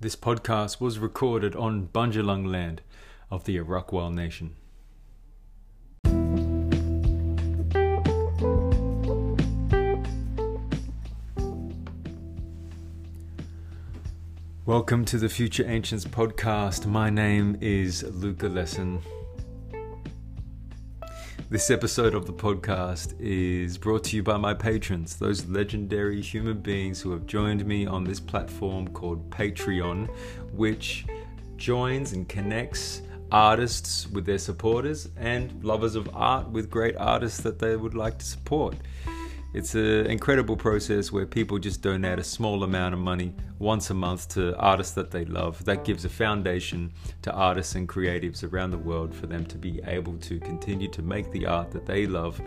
This podcast was recorded on Bundjalung land of the Arakwal Nation. Welcome to the Future Ancients podcast. My name is Luka Lesson. This episode of the podcast is brought to you by my patrons, those legendary human beings who have joined me on this platform called Patreon, which joins and connects artists with their supporters and lovers of art with great artists that they would like to support. It's an incredible process where people just donate a small amount of money once a month to artists that they love. That gives a foundation to artists and creatives around the world for them to be able to continue to make the art that they love,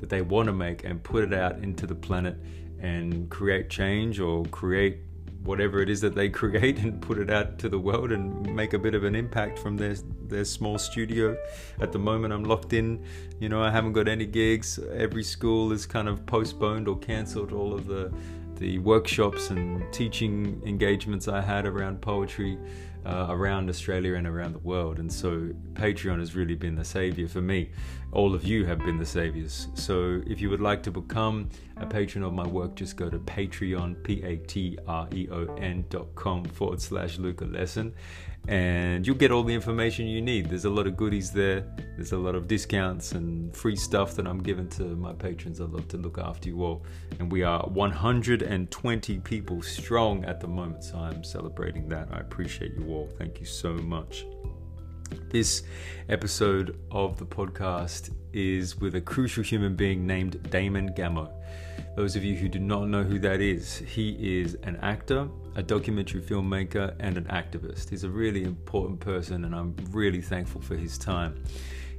that they want to make, and put it out into the planet and create change or create whatever it is that they create and put it out to the world and make a bit of an impact from their their small studio. At the moment, I'm locked in. You know, I haven't got any gigs. Every school is kind of postponed or cancelled. All of the the workshops and teaching engagements I had around poetry uh, around Australia and around the world. And so Patreon has really been the savior for me. All of you have been the saviors. So if you would like to become a patron of my work, just go to Patreon, P A T R E O N dot com forward slash Luka Lesson and you'll get all the information you need. There's a lot of goodies there. There's a lot of discounts and free stuff that I'm giving to my patrons. I love to look after you all. And we are 120 people strong at the moment, so I'm celebrating that. I appreciate you all. Thank you so much. This episode of the podcast is with a crucial human being named Damon Gameau. Those of you who do not know who that is, he is an actor, a documentary filmmaker, and an activist. He's a really important person, and I'm really thankful for his time.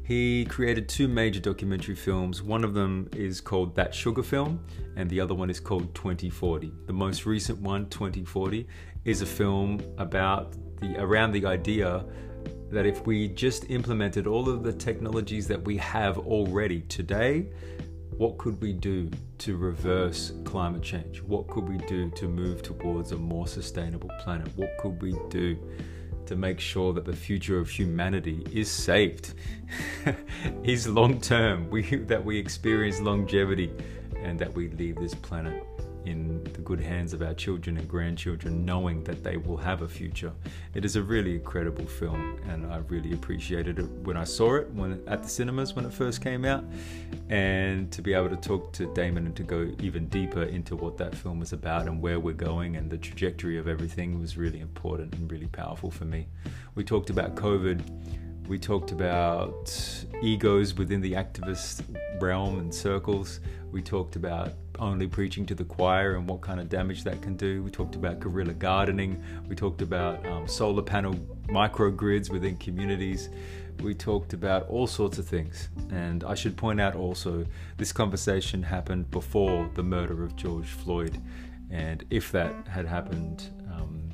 He created two major documentary films. One of them is called That Sugar Film, and the other one is called 2040. The most recent one, 2040, is a film about the around the idea that if we just implemented all of the technologies that we have already today, what could we do to reverse climate change? What could we do to move towards a more sustainable planet? What could we do to make sure that the future of humanity is saved? is long term, we that we experience longevity and that we leave this planet in the good hands of our children and grandchildren, knowing that they will have a future. It is a really incredible film, and I really appreciated it when I saw it when at the cinemas when it first came out, and to be able to talk to Damon and to go even deeper into what that film is about and where we're going and the trajectory of everything was really important and really powerful for me. We talked about COVID. We talked about egos within the activist realm and circles. We talked about only preaching to the choir and what kind of damage that can do. We talked about guerrilla gardening. We talked about um, solar panel microgrids within communities. We talked about all sorts of things. And I should point out also, this conversation happened before the murder of George Floyd. And if that had happened um,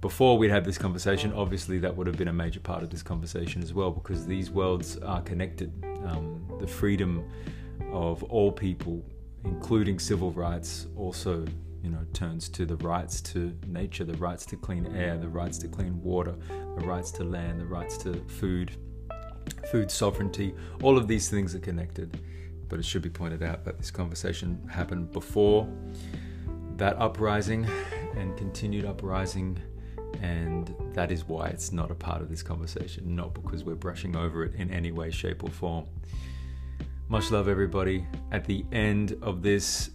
before we'd had this conversation, obviously that would have been a major part of this conversation as well, because these worlds are connected. Um, the freedom of all people including civil rights, also you know turns to the rights to nature, the rights to clean air, the rights to clean water, the rights to land, the rights to food, food sovereignty. All of these things are connected. But it should be pointed out that this conversation happened before that uprising and continued uprising and that is why it's not a part of this conversation, not because we're brushing over it in any way, shape, or form. Much love, everybody. At the end of this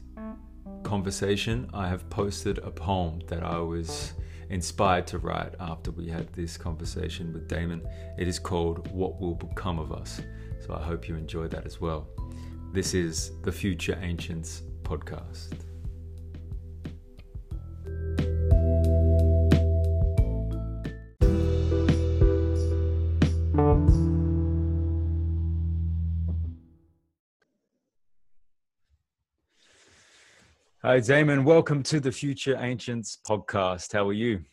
conversation, I have posted a poem that I was inspired to write after we had this conversation with Damon. It is called What Will Become of Us. So I hope you enjoy that as well. This is the Future Ancients podcast. Hi, Damon. Welcome to the Future Ancients podcast. How are you?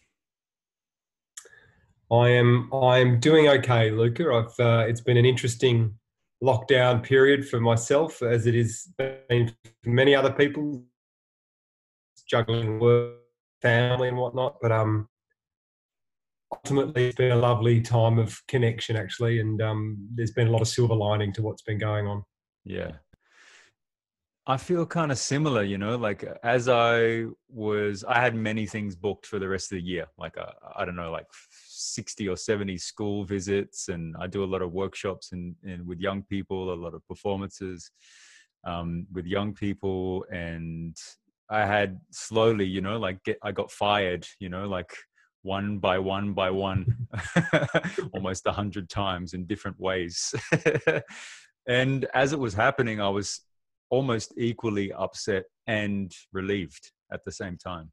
I am. I'm doing okay, Luka. I've. Uh, it's been an interesting lockdown period for myself, as it is been for many other people, juggling work, family, and whatnot. But um, ultimately, it's been a lovely time of connection, actually, and um, there's been a lot of silver lining to what's been going on. Yeah. I feel kind of similar, you know, like as I was, I had many things booked for the rest of the year. Like, uh, I don't know, like 60 or 70 school visits. And I do a lot of workshops and, and with young people, a lot of performances um, with young people. And I had slowly, you know, like get, I got fired, you know, like one by one by one, almost a hundred times in different ways. and as it was happening, I was almost equally upset and relieved at the same time.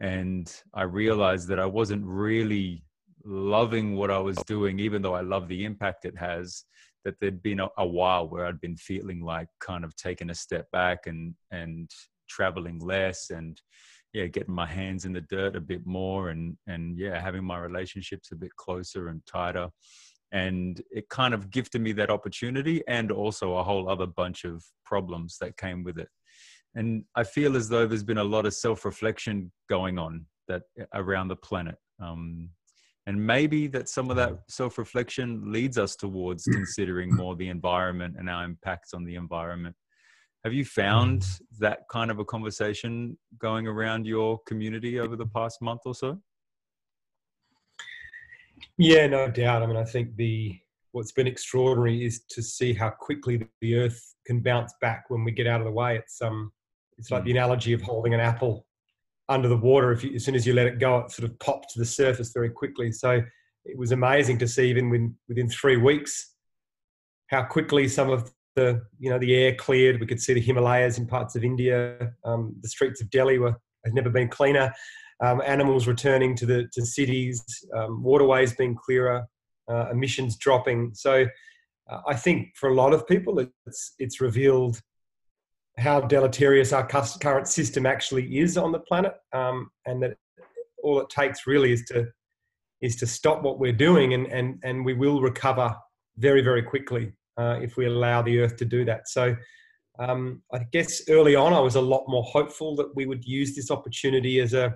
And I realized that I wasn't really loving what I was doing, even though I love the impact it has. That there'd been a, a while where I'd been feeling like kind of taking a step back and and traveling less and yeah getting my hands in the dirt a bit more and and yeah having my relationships a bit closer and tighter and it kind of gifted me that opportunity and also a whole other bunch of problems that came with it and i feel as though there's been a lot of self-reflection going on that around the planet um, and maybe that some of that self-reflection leads us towards considering more the environment and our impacts on the environment have you found mm. that kind of a conversation going around your community over the past month or so? Yeah, no doubt. I mean, I think the what's been extraordinary is to see how quickly the Earth can bounce back when we get out of the way. It's um, it's like the mm. analogy of holding an apple under the water. If you, as soon as you let it go, it sort of pops to the surface very quickly. So it was amazing to see even within, within three weeks how quickly some of the you know the air cleared. We could see the Himalayas in parts of India. Um, the streets of Delhi were had never been cleaner. Um, animals returning to the to cities, um, waterways being clearer, uh, emissions dropping. So uh, I think for a lot of people, it's it's revealed how deleterious our current system actually is on the planet, um, and that all it takes really is to is to stop what we're doing, and and and we will recover very very quickly uh, if we allow the earth to do that. So um, I guess early on, I was a lot more hopeful that we would use this opportunity as a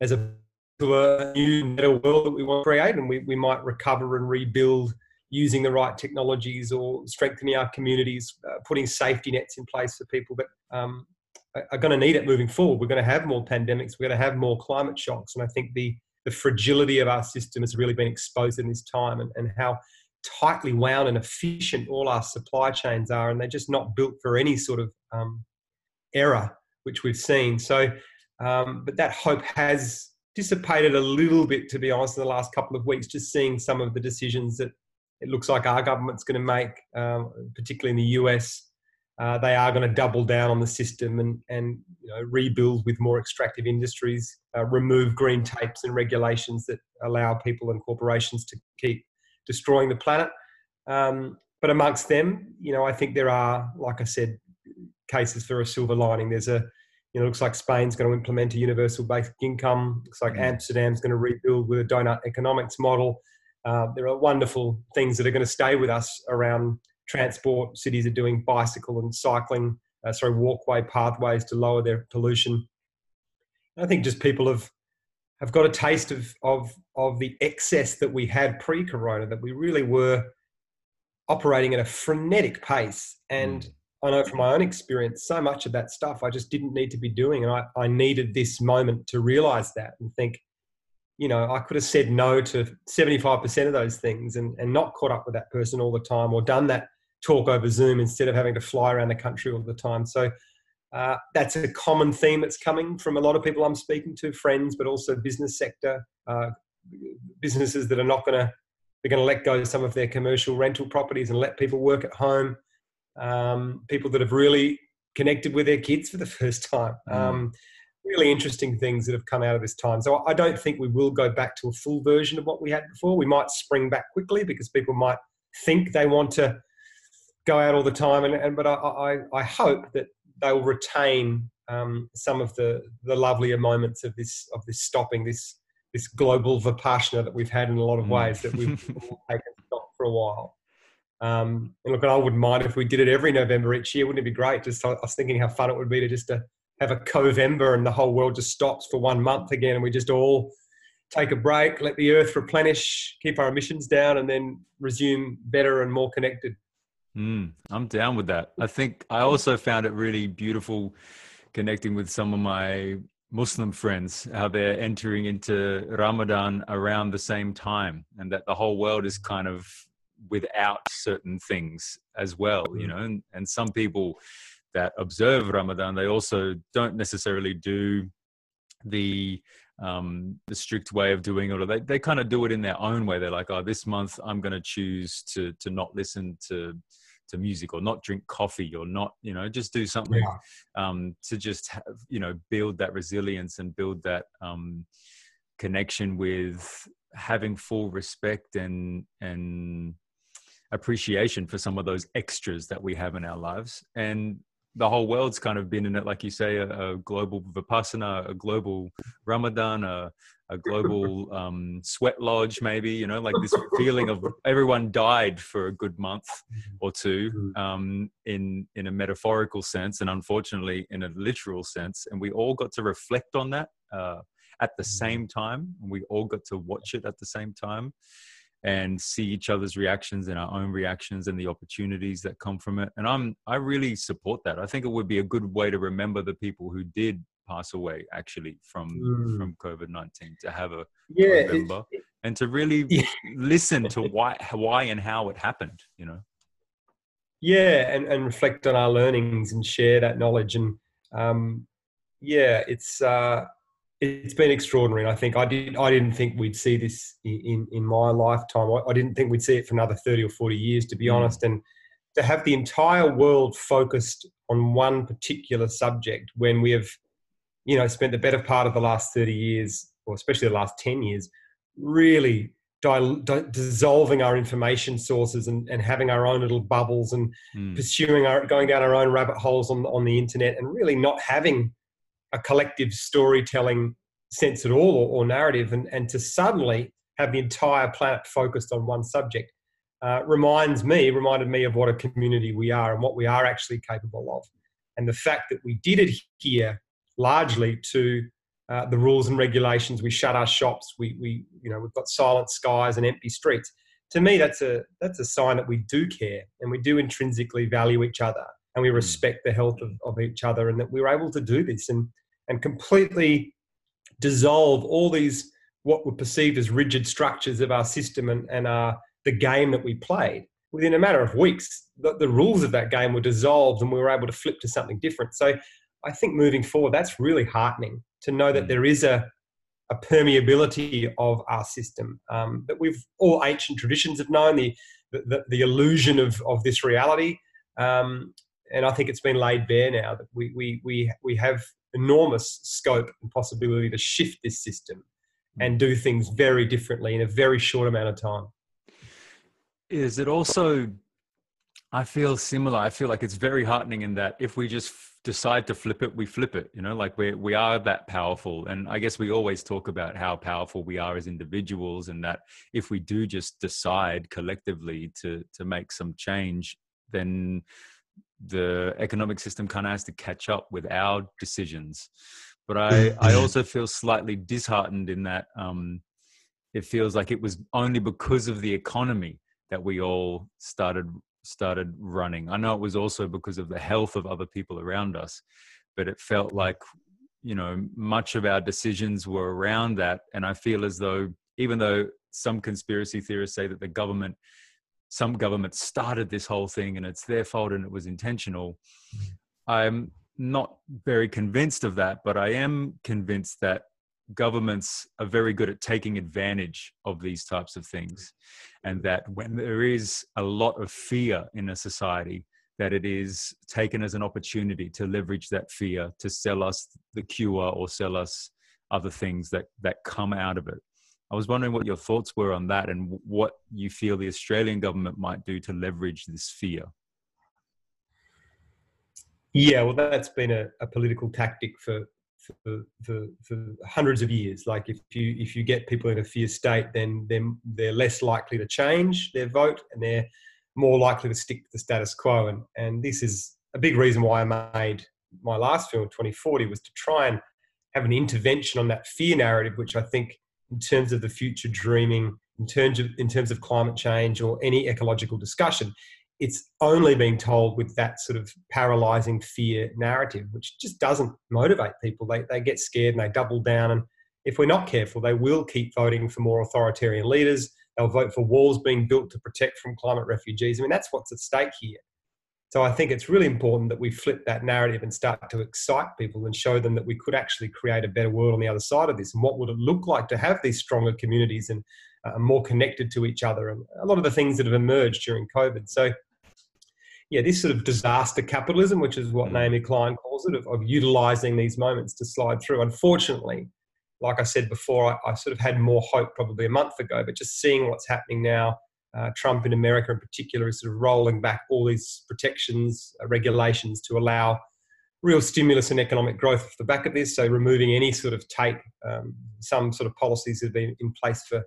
as a to a new better world that we want to create, and we, we might recover and rebuild using the right technologies or strengthening our communities, uh, putting safety nets in place for people that um, are going to need it moving forward. We're going to have more pandemics. We're going to have more climate shocks, and I think the the fragility of our system has really been exposed in this time and, and how tightly wound and efficient all our supply chains are. And they're just not built for any sort of um, error, which we've seen. So, um, but that hope has dissipated a little bit, to be honest, in the last couple of weeks, just seeing some of the decisions that it looks like our government's going to make, um, particularly in the US, uh, they are going to double down on the system and, and you know, rebuild with more extractive industries, uh, remove green tapes and regulations that allow people and corporations to keep destroying the planet. Um, but amongst them, you know, I think there are, like I said, cases for a silver lining. There's a, you know, looks like Spain's going to implement a universal basic income. Looks like mm. Amsterdam's going to rebuild with a donut economics model. Uh, there are wonderful things that are going to stay with us around transport. Cities are doing bicycle and cycling, uh, sorry, walkway pathways to lower their pollution. I think just people have have got a taste of of of the excess that we had pre-corona, that we really were operating at a frenetic pace. And mm. I know from my own experience, so much of that stuff I just didn't need to be doing. And I, I needed this moment to realize that and think, you know, I could have said no to 75% of those things and, and not caught up with that person all the time or done that talk over Zoom instead of having to fly around the country all the time. So uh, that's a common theme that's coming from a lot of people I'm speaking to, friends, but also business sector, uh, businesses that are not going to they're going to let go of some of their commercial rental properties and let people work at home. Um, people that have really connected with their kids for the first time. Mm. Um, really interesting things that have come out of this time. So I don't think we will go back to a full version of what we had before. We might spring back quickly because people might think they want to go out all the time, and, and but I, I, I hope that they will retain um, some of the the lovelier moments of this of this stopping this this global vipassana that we've had in a lot of mm. ways that we've taken stock for a while. Um, and look, I wouldn't mind if we did it every November each year. Wouldn't it be great? Just I was thinking how fun it would be to just to have a Covember and the whole world just stops for one month again, and we just all take a break, let the earth replenish, keep our emissions down, and then resume better and more connected. Mm, I'm down with that. I think I also found it really beautiful connecting with some of my Muslim friends, how they're entering into Ramadan around the same time, and that the whole world is kind of without certain things as well, you mm. know. And, and some people that observe Ramadan, they also don't necessarily do the um, the strict way of doing it, or they, they kind of do it in their own way. They're like, oh, this month I'm going to choose to to not listen to to music or not drink coffee or not, you know, just do something yeah. um, to just have, you know build that resilience and build that um, connection with having full respect and and appreciation for some of those extras that we have in our lives and the whole world's kind of been in it, like you say, a, a global vipassana, a global Ramadan, a, a global um, sweat lodge, maybe, you know, like this feeling of everyone died for a good month or two mm-hmm. um, in, in a metaphorical sense, and unfortunately in a literal sense. And we all got to reflect on that uh, at the mm-hmm. same time. And we all got to watch it at the same time and see each other's reactions and our own reactions and the opportunities that come from it. And I'm I really support that. I think it would be a good way to remember the people who did pass away actually from mm. from COVID nineteen to have a yeah, remember and to really yeah. listen to why why and how it happened. You know. Yeah, and, and reflect on our learnings and share that knowledge and um, yeah, it's uh, it's been extraordinary. And I think I did I didn't think we'd see this in in my lifetime. I, I didn't think we'd see it for another thirty or forty years, to be mm. honest. And to have the entire world focused on one particular subject when we have, you know, spent the better part of the last thirty years, or especially the last ten years, really di- di- dissolving our information sources and, and having our own little bubbles and mm. pursuing our going down our own rabbit holes on on the internet and really not having a collective storytelling sense at all or, or narrative, and, and to suddenly have the entire planet focused on one subject uh, reminds me, reminded me of what a community we are and what we are actually capable of. And the fact that we did adhere largely to uh, the rules and regulations, we shut our shops, we, we, you know, we've got silent skies and empty streets. To me, that's a that's a sign that we do care and we do intrinsically value each other and we hmm. respect the health of, of each other and that we're able to do this and and completely dissolve all these what were perceived as rigid structures of our system and, and our, the game that we played. Within a matter of weeks, the, the rules of that game were dissolved and we were able to flip to something different. So I think moving forward, that's really heartening to know that hmm. there is a, a permeability of our system um, that we've all ancient traditions have known the, the, the illusion of, of this reality. Um, and I think it's been laid bare now that we, we, we, we have enormous scope and possibility to shift this system and do things very differently in a very short amount of time. Is it also, I feel similar. I feel like it's very heartening in that if we just decide to flip it, we flip it, you know, like we we are that powerful. And I guess we always talk about how powerful we are as individuals and that if we do just decide collectively to to make some change, then the economic system kind of has to catch up with our decisions. But I, I also feel slightly disheartened in that um, it feels like it was only because of the economy that we all started started running. I know it was also because of the health of other people around us, but it felt like you know much of our decisions were around that, and I feel as though even though some conspiracy theorists say that the government some governments started this whole thing and it's their fault and it was intentional. Mm-hmm. I'm not very convinced of that, but I am convinced that governments are very good at taking advantage of these types of things. And that when there is a lot of fear in a society, that it is taken as an opportunity to leverage that fear to sell us the cure or sell us other things that that come out of it. I was wondering what your thoughts were on that and what you feel the Australian government might do to leverage this fear. Yeah, well, that's been a, a political tactic for, for, for, for, hundreds of years. Like if you if you get people in a fear state, then they're, they're less likely to change their vote and they're more likely to stick to the status quo. And, and this is a big reason why I made my last film, 2040, was to try and have an intervention on that fear narrative, which I think, in terms of the future dreaming, in terms of in terms of climate change or any ecological discussion, it's only being told with that sort of paralyzing fear narrative, which just doesn't motivate people. They they get scared and they double down. And if we're not careful, they will keep voting for more authoritarian leaders. They'll vote for walls being built to protect from climate refugees. I mean, that's what's at stake here. So I think it's really important that we flip that narrative and start to excite people and show them that we could actually create a better world on the other side of this. And what would it look like to have these stronger communities and uh, more connected to each other? And a lot of the things that have emerged during COVID. So, yeah, this sort of disaster capitalism, which is what mm. Naomi Klein calls it, of, of utilizing these moments to slide through. Unfortunately, like I said before, I, I, sort of had more hope probably a month ago, but just seeing what's happening now uh, Trump in America in particular is sort of rolling back all these protections, uh, regulations to allow real stimulus and economic growth off the back of this. So removing any sort of tape, um, some sort of policies that have been in place for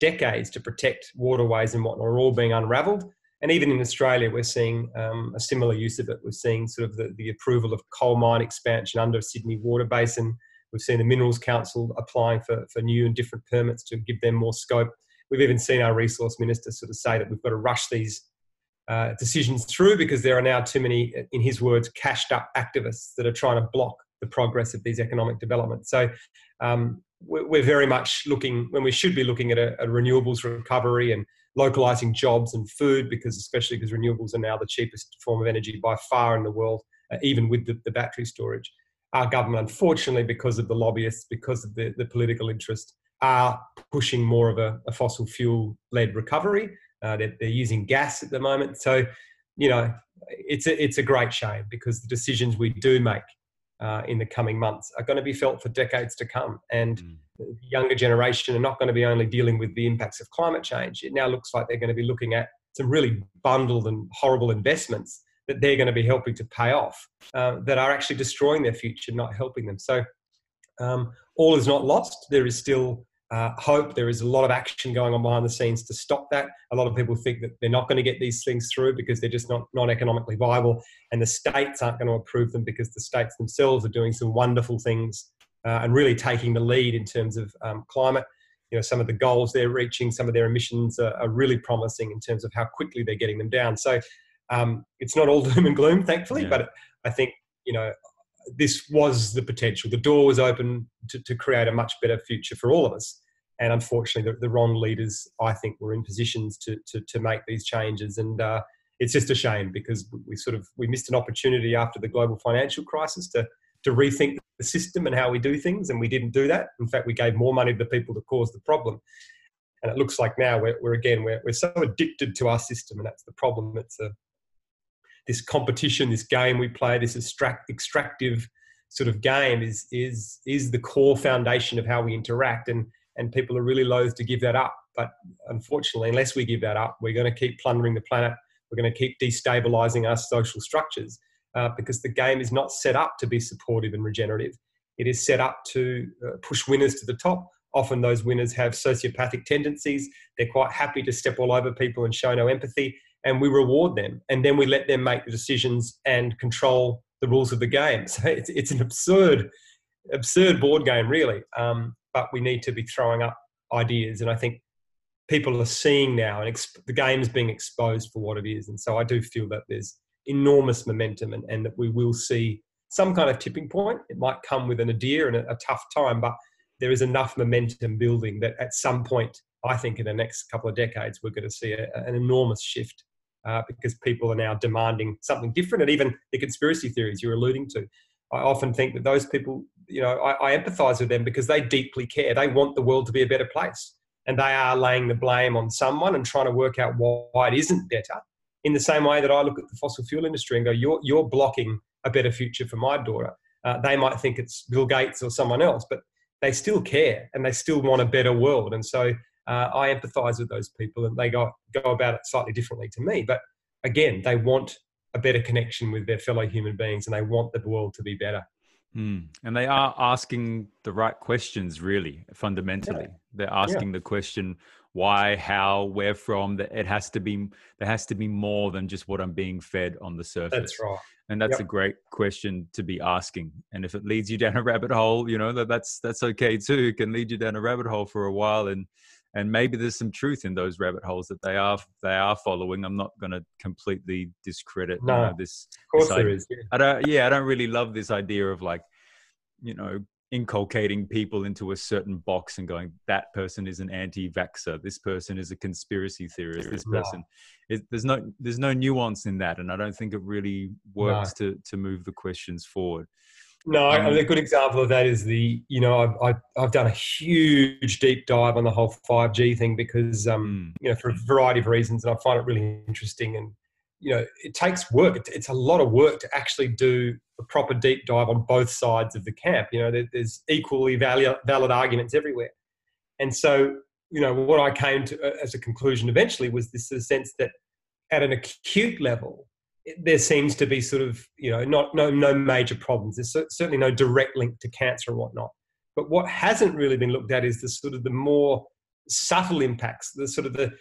decades to protect waterways and whatnot are all being unravelled. And even in Australia, we're seeing um, a similar use of it. We're seeing sort of the, the approval of coal mine expansion under Sydney Water Basin. We've seen the Minerals Council applying for, for new and different permits to give them more scope. We've even seen our resource minister sort of say that we've got to rush these uh, decisions through because there are now too many, in his words, cashed up activists that are trying to block the progress of these economic developments. So um, we're very much looking, when we should be looking at a, a renewables recovery and localizing jobs and food, because especially because renewables are now the cheapest form of energy by far in the world, uh, even with the, the, battery storage. Our government, unfortunately, because of the lobbyists, because of the, the political interest, are pushing more of a, a fossil fuel led recovery. Uh, they're, they're, using gas at the moment. So, you know, it's a, it's a great shame because the decisions we do make uh, in the coming months are going to be felt for decades to come. And mm. the younger generation are not going to be only dealing with the impacts of climate change. It now looks like they're going to be looking at some really bundled and horrible investments that they're going to be helping to pay off uh, that are actually destroying their future, not helping them. So, um, all is not lost. There is still uh, hope. There is a lot of action going on behind the scenes to stop that. A lot of people think that they're not going to get these things through because they're just not, not economically viable, and the states aren't going to approve them because the states themselves are doing some wonderful things uh, and really taking the lead in terms of um, climate. You know, some of the goals they're reaching, some of their emissions are, are really promising in terms of how quickly they're getting them down. So um, it's not all doom and gloom, thankfully, yeah. but I think you know this was the potential. The door was open to, to create a much better future for all of us. And unfortunately, the, the wrong leaders, I think, were in positions to, to, to make these changes. And uh, it's just a shame because we sort of we missed an opportunity after the global financial crisis to to rethink the system and how we do things, and we didn't do that. In fact, we gave more money to the people that caused the problem. And it looks like now we're, we're again we're, we're so addicted to our system, and that's the problem. It's a this competition, this game we play, this extract, extractive sort of game is is is the core foundation of how we interact, and and people are really loath to give that up. But unfortunately, unless we give that up, we're going to keep plundering the planet. We're going to keep destabilizing our social structures uh, because the game is not set up to be supportive and regenerative. It is set up to uh, push winners to the top. Often those winners have sociopathic tendencies. They're quite happy to step all over people and show no empathy and we reward them and then we let them make the decisions and control the rules of the game. So it's, it's an absurd absurd board game really. Um, but we need to be throwing up ideas and i think people are seeing now and exp- the game's being exposed for what it is. And so i do feel that there's enormous momentum and, and that we will see some kind of tipping point. It might come with an nadir and a, a tough time but there is enough momentum building that at some point I think in the next couple of decades, we're going to see a, an enormous shift uh, because people are now demanding something different. And even the conspiracy theories you're alluding to, I often think that those people, you know, I, I empathize with them because they deeply care. They want the world to be a better place. And they are laying the blame on someone and trying to work out why it isn't better. In the same way that I look at the fossil fuel industry and go, you're, you're blocking a better future for my daughter. Uh, they might think it's Bill Gates or someone else, but they still care and they still want a better world. And so uh, I empathise with those people, and they go go about it slightly differently to me. But again, they want a better connection with their fellow human beings, and they want the world to be better. Mm. And they are asking the right questions, really, fundamentally. Yeah. They're asking yeah. the question, why, how, where from. That it has to be there has to be more than just what I'm being fed on the surface. That's right. And that's Yep. a great question to be asking. And if it leads you down a rabbit hole, you know that that's that's okay too. It can lead you down a rabbit hole for a while, and and maybe there's some truth in those rabbit holes that they are they are following. I'm not going to completely discredit you No. know, this Of course, This there is. Yeah. I don't. Yeah, I don't really love this idea of like, you know, inculcating people into a certain box and going, that person is an anti-vaxxer. This person is a conspiracy theorist. This No. person is. There's no. There's no nuance in that, and I don't think it really works to to move the questions forward. No, Um, a good example of that is the, you know, I've, I've, I've done a huge deep dive on the whole 5G thing because, um, Mm, you know, for a variety of reasons, and I find it really interesting. And, you know, it takes work. It's, a lot of work to actually do a proper deep dive on both sides of the camp. You know, there, there's equally valid, valid arguments everywhere. And so, you know, what I came to uh, as a conclusion eventually was this sense that at an acute level, there seems to be sort of you know not no no major problems. There's certainly no direct link to cancer and whatnot. But what hasn't really been looked at is the sort of the more subtle impacts, the sort of the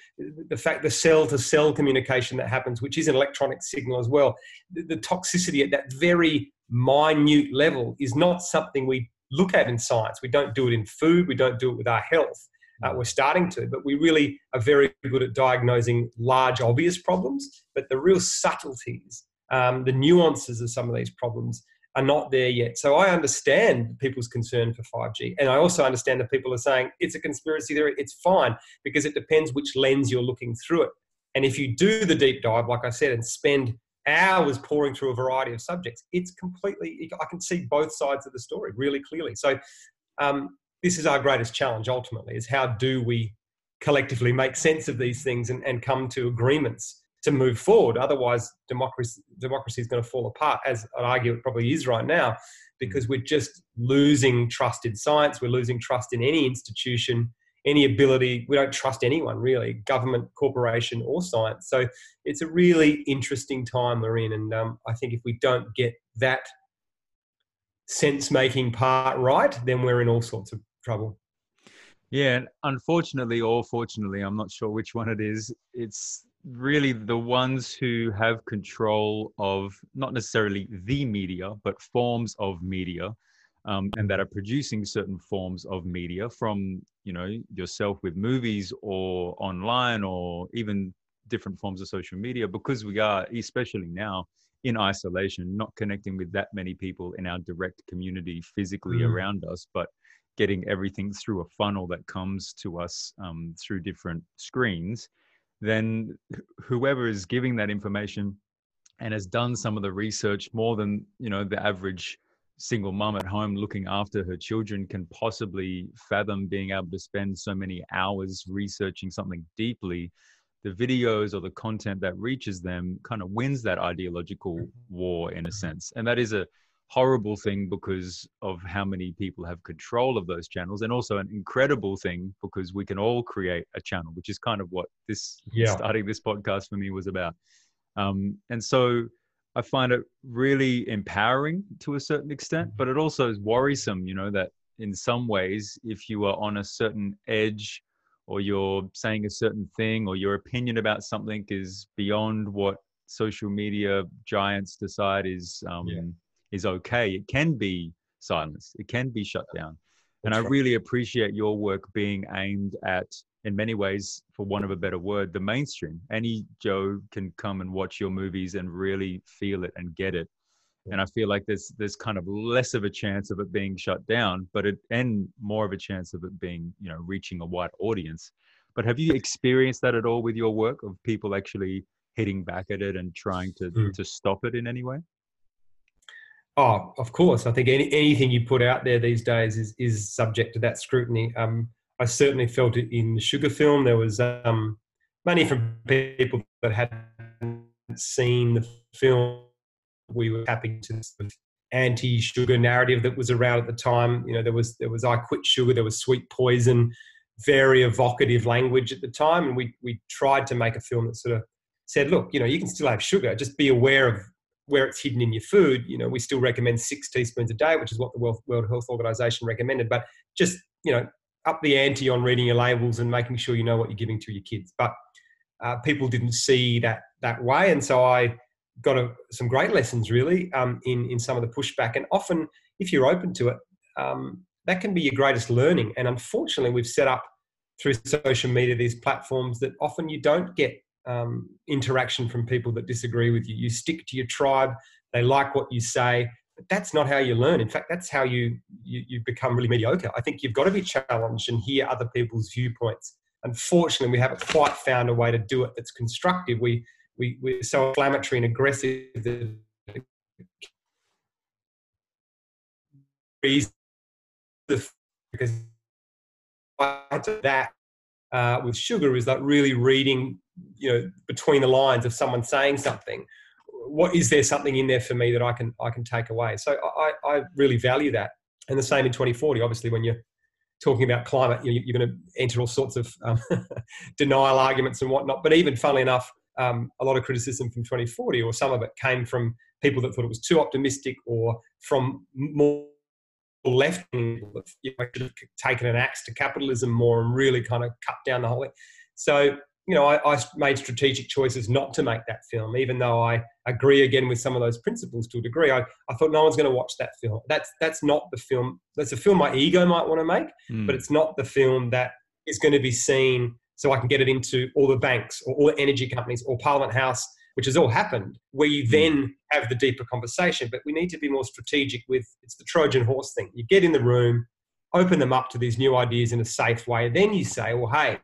the fact the cell to cell communication that happens, which is an electronic signal as well. The, the toxicity at that very minute level is not something we look at in science. We don't do it in food. We don't do it with our health. Uh, we're starting to, but we really are very good at diagnosing large, obvious problems. But the real subtleties, um, the nuances of some of these problems are not there yet. So I understand people's concern for 5G. And I also understand that people are saying it's a conspiracy theory, it's fine, because it depends which lens you're looking through it. And if you do the deep dive, like I said, and spend hours pouring through a variety of subjects, it's completely, I can see both sides of the story really clearly. So um, this is our greatest challenge ultimately is how do we collectively make sense of these things and, and come to agreements to move forward? Otherwise democracy democracy is going to fall apart as I'd argue it probably is right now because we're just losing trust in science we're losing trust in any institution any ability we don't trust anyone really government corporation or science. So it's a really interesting time we're in and um, i think if we don't get that sense making part right then we're in all sorts of trouble Yeah, and unfortunately or fortunately, I'm not sure which one it is. It's really the ones who have control of not necessarily the media, but forms of media, um, and that are producing certain forms of media from you know yourself with movies or online or even different forms of social media. Because we are, especially now, in isolation, not connecting with that many people in our direct community physically Mm. around us, but getting everything through a funnel that comes to us um, through different screens, then whoever is giving that information and has done some of the research more than you know the average single mom at home looking after her children can possibly fathom being able to spend so many hours researching something deeply the videos or the content that reaches them kind of wins that ideological war in a sense. And that is a horrible thing because of how many people have control of those channels and also an incredible thing because we can all create a channel which is kind of what this Yeah. starting this podcast for me was about um, and so i find it really empowering to a certain extent but it also is worrisome you know that in some ways if you are on a certain edge or you're saying a certain thing or your opinion about something is beyond what social media giants decide is um, Yeah. Is okay. It can be silenced. It can be shut down. And i right. really appreciate your work being aimed at in many ways for want of a better word the mainstream. Any joe can come and watch your movies and really feel it and get it. And i feel like there's there's kind of less of a chance of it being shut down but it and more of a chance of it being you know reaching a wide audience. But have you experienced that at all with your work of people actually hitting back at it and trying to Mm. to stop it in any way Oh, of course. I think any, anything you put out there these days is is subject to that scrutiny. Um, I certainly felt it in the sugar film. There was um, money from people that hadn't seen the film. We were tapping into of anti-sugar narrative that was around at the time. You know, there was there was I quit sugar. There was sweet poison, very evocative language at the time, and we we tried to make a film that sort of said, look, you know, you can still have sugar. Just be aware of where it's hidden in your food, you know, we still recommend six teaspoons a day, which is what the World, Health Organization recommended. But just, you know, up the ante on reading your labels and making sure you know what you're giving to your kids. But uh, people didn't see that that way, and so I got a, some great lessons really um, in in some of the pushback. And often, if you're open to it, um, that can be your greatest learning. And unfortunately, we've set up through social media these platforms that often you don't get um, interaction from people that disagree with you. You stick to your tribe; they like what you say. But that's not how you learn. In fact, that's how you, you you become really mediocre. I think you've got to be challenged and hear other people's viewpoints. Unfortunately, we haven't quite found a way to do it that's constructive. We we, we're so inflammatory and aggressive that because that uh, with sugar is like really reading you know between the lines of someone saying something what is there something in there for me that i can i can take away? So i i really value that. And the same in 2040 obviously when you're talking about climate you're, you're going to enter all sorts of um, denial arguments and whatnot. But even funnily enough um, a lot of criticism from 2040, or some of it came from people that thought it was too optimistic, or from more left you know, should have taken an axe to capitalism more and really kind of cut down the whole thing. So, you know, I, I, made strategic choices not to make that film, even though I agree again with some of those principles to a degree. I, I thought no one's going to watch that film. That's that's not the film. That's a film my ego might want to make, mm. but it's not the film that is going to be seen so I can get it into all the banks or all the energy companies or Parliament House, which has all happened, where you hmm. then have the deeper conversation. But we need to be more strategic with it's the Trojan horse thing. You get in the room, open them up to these new ideas in a safe way. Then you say, well, hey,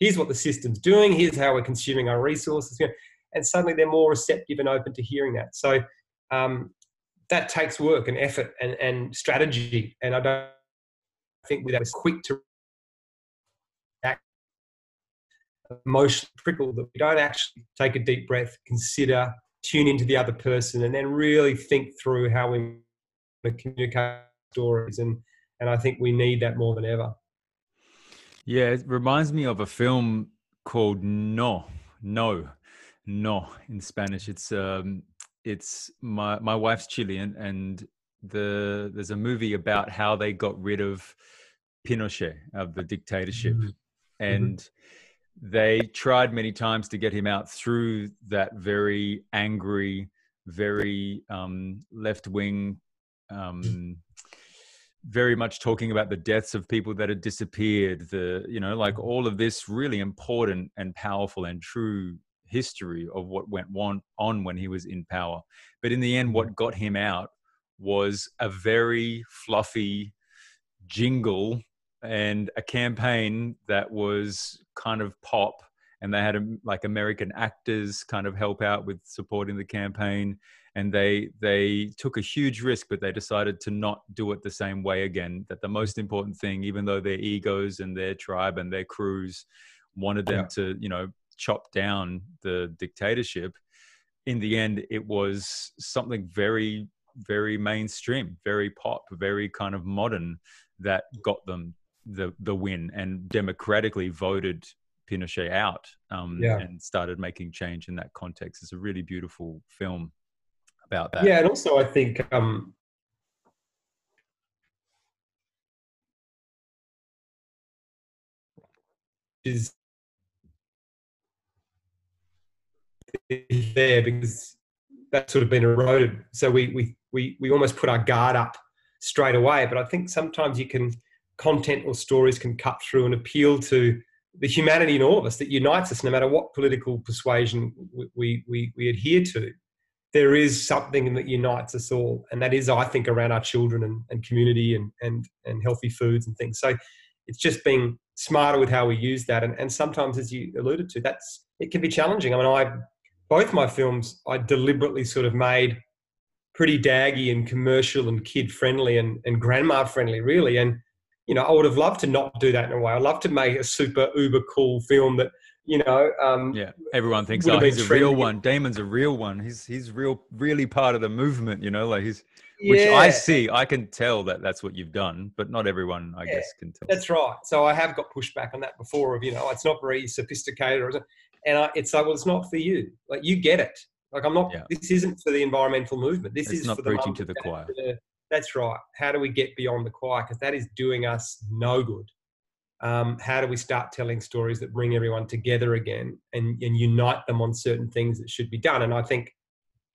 here's what the system's doing, here's how we're consuming our resources. And suddenly they're more receptive and open to hearing that. So um, that takes work and effort and, and strategy. And I don't think we're that quick to emotional trickle that we don't actually take a deep breath, consider, tune into the other person, and then really think through how we communicate stories. And and I think we need that more than ever. Yeah, it reminds me of a film called No, No, No in Spanish. It's um, it's my my wife's Chilean, and the there's a movie about how they got rid of Pinochet of the dictatorship, mm-hmm. and. Mm-hmm they tried many times to get him out through that very angry, very um, left wing, um, very much talking about the deaths of people that had disappeared. The you know like mm-hmm. all of this really important and powerful and true history of what went on, on when he was in power. But in the end, what mm-hmm. got him out was a very fluffy jingle and a campaign that was kind of pop and they had um, like american actors kind of help out with supporting the campaign and they they took a huge risk but they decided to not do it the same way again that the most important thing even though their egos and their tribe and their crews wanted them yeah. to you know chop down the dictatorship in the end it was something very very mainstream very pop very kind of modern that got them the the win and democratically voted Pinochet out um, yeah. and started making change in that context. It's a really beautiful film about that. Yeah, and also I think um, is there because that's sort of been eroded. So we we we we almost put our guard up straight away. But I think sometimes you can content or stories can cut through and appeal to the humanity in all of us that unites us no matter what political persuasion we, we, we adhere to there is something that unites us all and that is i think around our children and, and community and, and, and healthy foods and things. So it's just being smarter with how we use that. And, and sometimes as you alluded to that's it can be challenging. I mean i both my films i deliberately sort of made pretty daggy and commercial and kid friendly and, and grandma friendly really. And you know, I would have loved to not do that in a way. I'd love to make a super uber cool film that, you know, um, yeah, everyone thinks oh, he's a real one. Damon's a real one. He's he's real, really part of the movement. You know, like he's yeah. which I see. I can tell that that's what you've done, but not everyone, I yeah, guess, can tell. That's right. So I have got pushback on that before. Of you know, it's not very sophisticated, or and I, it's like, well, it's not for you. Like you get it. Like I'm not. Yeah. This isn't for the environmental movement. This it's is not for the preaching to the choir. that's right. How do we get beyond the choir? Because that is doing us no good. Um, how do we start telling stories that bring everyone together again and, and unite them on certain things that should be done? And I think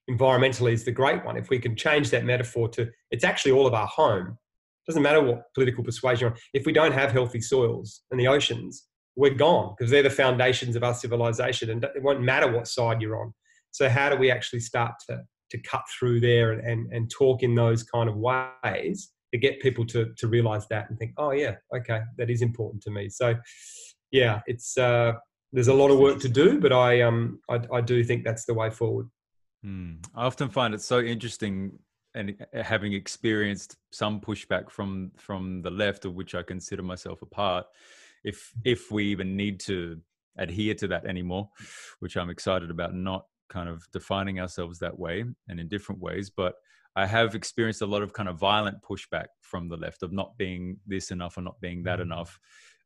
environmentally is the great one. If we can change that metaphor to it's actually all of our home, doesn't matter what political persuasion you're on. If we don't have healthy soils and the oceans, we're gone because they're the foundations of our civilization, and it won't matter what side you're on. So, how do we actually start to to cut through there and and, and talk in those kind of ways to get people to to realize that and think, oh yeah, okay, that is important to me. So, yeah, it's uh, there's a lot of work to do, but I um I, I do think that's the way forward. Hmm. I often find it so interesting and uh, having experienced some pushback from from the left of which I consider myself a part if if we even need to adhere to that anymore which I'm excited about not kind of defining ourselves that way and in different ways but I have experienced a lot of kind of violent pushback from the left of not being this enough or not being that mm. enough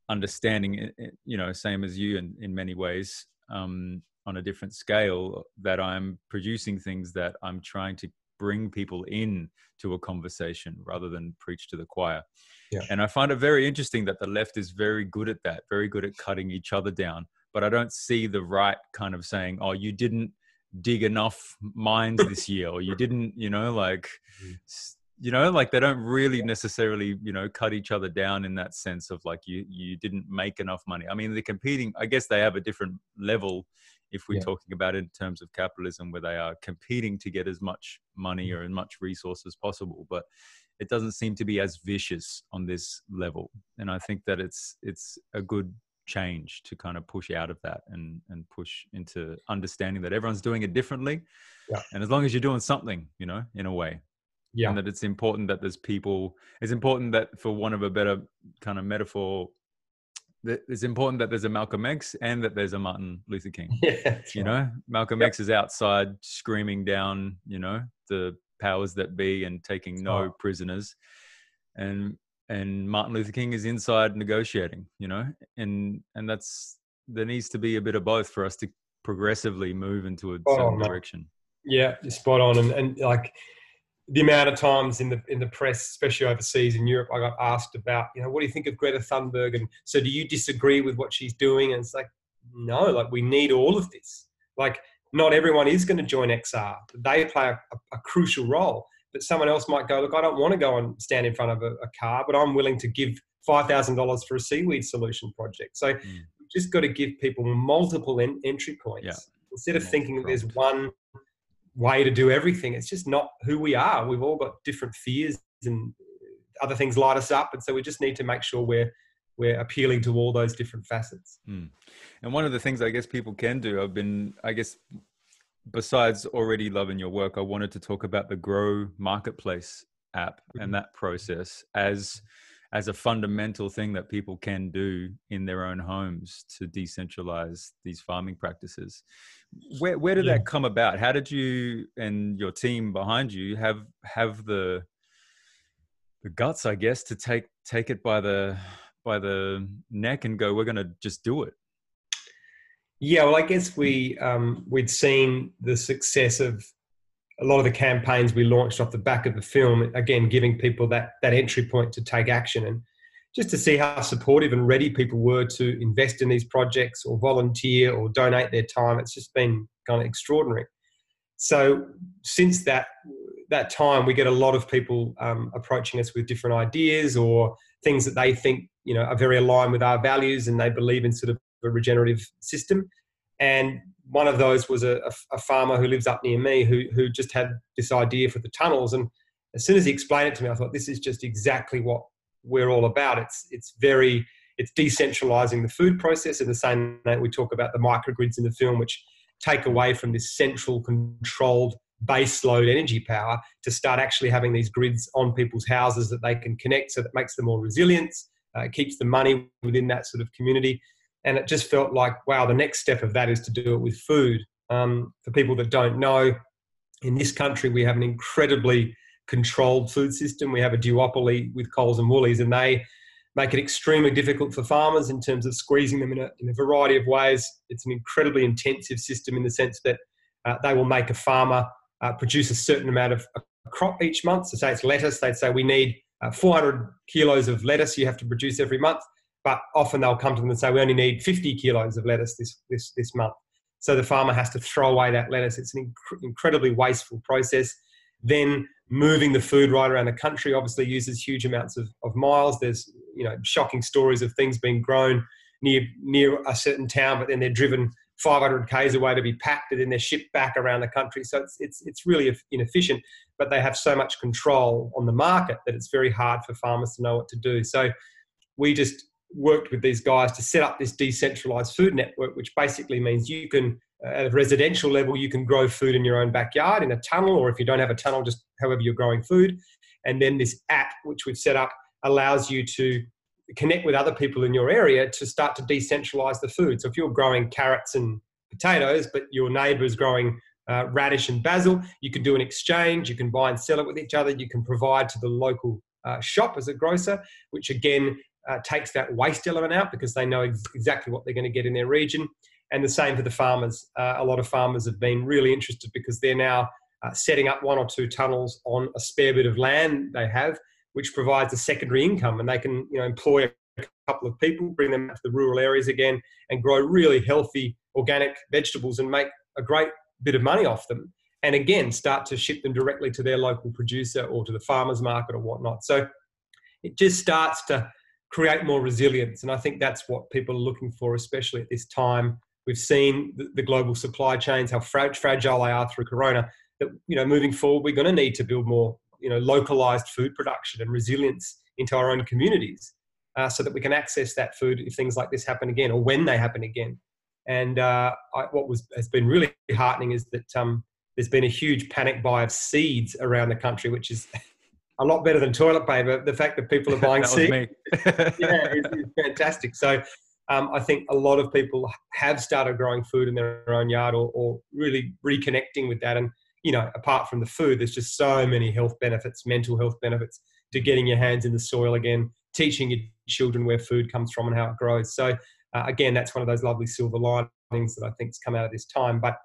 understanding you know same as you in in many ways um on a different scale that I'm producing things that I'm trying to bring people in to a conversation rather than preach to the choir. Yeah. And I find it very interesting that the left is very good at that, very good at cutting each other down. But I don't see the right kind of saying, oh, you didn't dig enough mines this year, or you didn't, you know, like, mm-hmm. you know, like they don't really necessarily, you know, cut each other down in that sense of like you you didn't make enough money. I mean, they're competing. I guess they have a different level if we're yeah. talking about it in terms of capitalism where they are competing to get as much money or as much resource as possible but it doesn't seem to be as vicious on this level and i think that it's it's a good change to kind of push out of that and and push into understanding that everyone's doing it differently yeah. and as long as you're doing something you know in a way yeah and that it's important that there's people it's important that for one of a better kind of metaphor that it's important that there's a Malcolm X and that there's a Martin Luther King. Yeah, you right. know, Malcolm yep. X is outside screaming down, you know, the powers that be and taking no oh. prisoners, and and Martin Luther King is inside negotiating, you know, and and that's there needs to be a bit of both for us to progressively move into a certain direction. Yeah, you're spot on, and and like the amount of times in the in the press, especially overseas in Europe, I got asked about, you know, what do you think of Greta Thunberg? And so, do you disagree with what she's doing? And it's like, no, like we need all of this. Like, not everyone is going to join XR. They play a, a, crucial role. But someone else might go, look, I don't want to go and stand in front of a, a car, but I'm willing to give five thousand dollars for a seaweed solution project. So, mm. we've just got to give people multiple en- entry points yeah. instead of thinking that there's one way to do everything. It's just not who we are. We've all got different fears and other things light us up, and so we just need to make sure we're we're appealing to all those different facets. Mm. And one of the things I guess people can do, I've been, I guess, besides already loving your work, I wanted to talk about the Grow Marketplace app mm-hmm. and that process as as a fundamental thing that people can do in their own homes to decentralize these farming practices. Where where did yeah. that come about? How did you and your team behind you have have the the guts, I guess, to take take it by the by the neck and go, we're going to just do it? Yeah, well, I guess we um, we'd seen the success of a lot of the campaigns we launched off the back of the film. Again, giving people that that entry point to take action and just to see how supportive and ready people were to invest in these projects or volunteer or donate their time. It's just been kind of extraordinary. So since that that time, we get a lot of people um, approaching us with different ideas or things that they think you know are very aligned with our values, and they believe in sort of a regenerative system. And one of those was a, a farmer who lives up near me who who just had this idea for the tunnels and as soon as he explained it to me, I thought this is just exactly what we're all about. It's it's very it's decentralizing the food process in the same way we talk about the microgrids in the film, which take away from this central controlled base load energy power to start actually having these grids on people's houses that they can connect so that makes them more resilient, uh, keeps the money within that sort of community. And it just felt like, wow, the next step of that is to do it with food. Um, for people that don't know, in this country, we have an incredibly controlled food system. We have a duopoly with Coles and Woolies, and they make it extremely difficult for farmers in terms of squeezing them in a, in a variety of ways. It's an incredibly intensive system in the sense that uh, they will make a farmer uh, produce a certain amount of crop each month. So, say it's lettuce, they'd say we need uh, 400 kilos of lettuce you have to produce every month. But often they'll come to them and say, "We only need 50 kilos of lettuce this this this month." So the farmer has to throw away that lettuce. It's an inc- incredibly wasteful process. Then moving the food right around the country obviously uses huge amounts of, of miles. There's you know shocking stories of things being grown near near a certain town, but then they're driven 500 k's away to be packed, and then they're shipped back around the country. So it's it's it's really inefficient. But they have so much control on the market that it's very hard for farmers to know what to do. So we just worked with these guys to set up this decentralized food network, which basically means you can, uh, at a residential level, you can grow food in your own backyard in a tunnel, or if you don't have a tunnel, just however you're growing food. And then this app, which we've set up, allows you to connect with other people in your area to start to decentralize the food. So if you're growing carrots and potatoes, but your neighbor is growing uh, radish and basil, you can do an exchange, you can buy and sell it with each other, you can provide to the local uh, shop as a grocer, which again uh, takes that waste element out because they know ex- exactly what they're going to get in their region. And the same for the farmers. Uh, a lot of farmers have been really interested because they're now uh, setting up one or two tunnels on a spare bit of land they have, which provides a secondary income, and they can you know employ a couple of people, bring them to the rural areas again, and grow really healthy organic vegetables and make a great bit of money off them. And again, start to ship them directly to their local producer or to the farmers market or whatnot. So it just starts to create more resilience. And I think that's what people are looking for, especially at this time. We've seen the, global supply chains, how fra- fragile they are through Corona. That you know, moving forward, we're going to need to build more, you know, localized food production and resilience into our own communities, uh, so that we can access that food if things like this happen again or when they happen again. And uh, I, what was has been really heartening is that um, there's been a huge panic buy of seeds around the country, which is a lot better than toilet paper. The fact that people are buying seeds, yeah, is, is fantastic. So um, I think a lot of people have started growing food in their own yard or, or, really reconnecting with that. And you know, apart from the food, there's just so many health benefits, mental health benefits to getting your hands in the soil again, teaching your children where food comes from and how it grows. So uh, again, that's one of those lovely silver linings that I think's come out of this time. But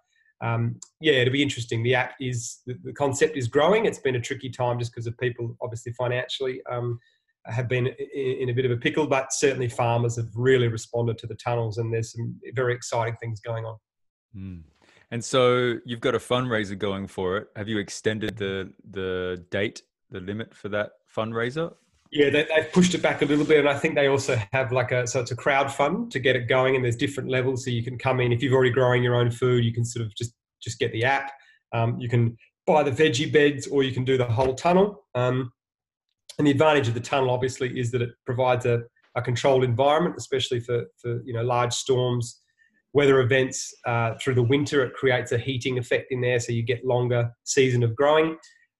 um, yeah, it'll be interesting. The app is the, concept is growing. It's been a tricky time just because of people, obviously financially, um, have been in, in, a bit of a pickle. But certainly, farmers have really responded to the tunnels, and there's some very exciting things going on. Mm. And so, you've got a fundraiser going for it. Have you extended the the date, the limit for that fundraiser? Yeah, they, have pushed it back a little bit, and I think they also have like a so it's a crowd fund to get it going, and there's different levels. So you can come in if you've already growing your own food, you can sort of just just get the app. Um, you can buy the veggie beds, or you can do the whole tunnel. Um, and the advantage of the tunnel, obviously, is that it provides a, a controlled environment, especially for for you know large storms, weather events uh, through the winter. It creates a heating effect in there, so you get longer season of growing.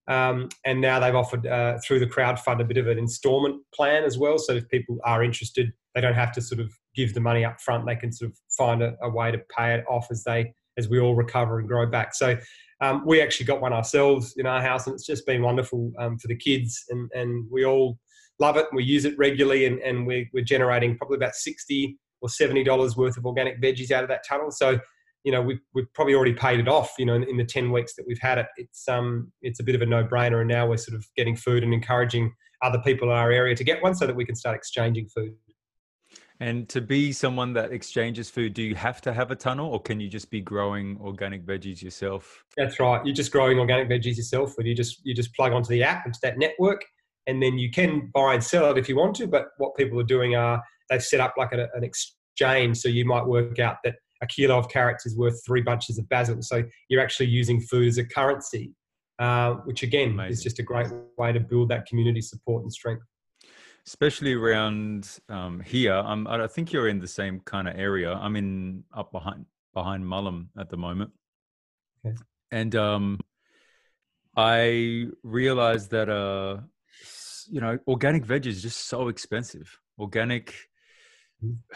Um, and now they've offered uh, through the crowd fund a bit of an installment plan as well. So if people are interested, they don't have to sort of give the money up front. They can sort of find a, a way to pay it off as they as we all recover and grow back. So um, we actually got one ourselves in our house, and it's just been wonderful um, for the kids, and and we all love it. And we use it regularly, and and we're, we're generating probably about sixty or seventy dollars worth of organic veggies out of that tunnel. So you know we've, we've probably already paid it off you know in, in, the 10 weeks that we've had it. It's um it's a bit of a no-brainer and now we're sort of getting food and encouraging other people in our area to get one so that we can start exchanging food. And to be someone that exchanges food do you have to have a tunnel or can you just be growing organic veggies yourself? That's right. You're just growing organic veggies yourself and you just you just plug onto the app into that network and then you can buy and sell it if you want to but what people are doing are they've set up like a, an exchange so you might work out that a kilo of carrots is worth three bunches of basil. So you're actually using food as a currency, uh, which again Amazing. is just a great way to build that community support and strength. Especially around um, here, I'm, I think you're in the same kind of area. I'm in up behind behind Mullum at the moment, okay. and um, I realized that uh, you know organic veg is just so expensive. Organic